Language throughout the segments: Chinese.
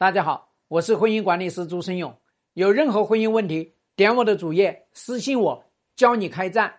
大家好，我是婚姻管理师朱生勇。有任何婚姻问题，点我的主页私信我，教你开战。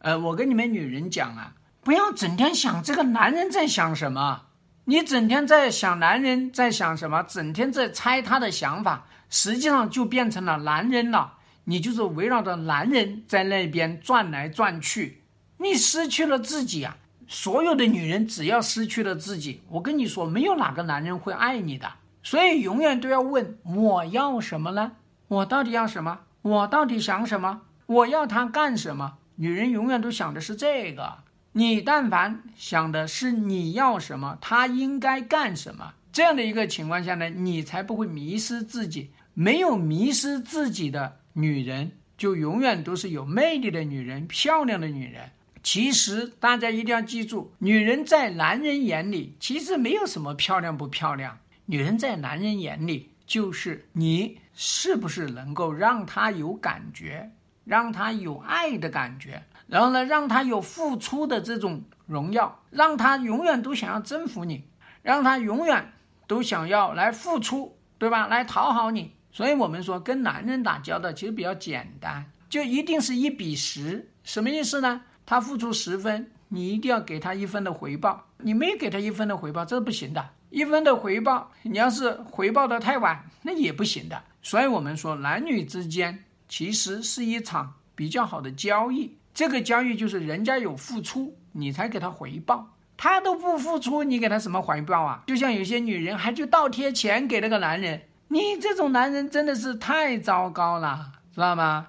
呃，我跟你们女人讲啊，不要整天想这个男人在想什么，你整天在想男人在想什么，整天在猜他的想法，实际上就变成了男人了。你就是围绕着男人在那边转来转去，你失去了自己啊！所有的女人只要失去了自己，我跟你说，没有哪个男人会爱你的。所以永远都要问我要什么呢？我到底要什么？我到底想什么？我要他干什么？女人永远都想的是这个。你但凡想的是你要什么，他应该干什么，这样的一个情况下呢，你才不会迷失自己。没有迷失自己的女人，就永远都是有魅力的女人，漂亮的女人。其实大家一定要记住，女人在男人眼里其实没有什么漂亮不漂亮。女人在男人眼里，就是你是不是能够让他有感觉，让他有爱的感觉，然后呢，让他有付出的这种荣耀，让他永远都想要征服你，让他永远都想要来付出，对吧？来讨好你。所以我们说，跟男人打交道其实比较简单，就一定是一比十，什么意思呢？他付出十分，你一定要给他一分的回报，你没给他一分的回报，这是不行的。一分的回报，你要是回报的太晚，那也不行的。所以，我们说男女之间其实是一场比较好的交易。这个交易就是人家有付出，你才给他回报。他都不付出，你给他什么回报啊？就像有些女人还就倒贴钱给那个男人，你这种男人真的是太糟糕了，知道吗？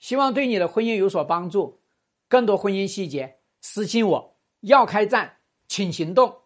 希望对你的婚姻有所帮助。更多婚姻细节，私信我。要开战，请行动。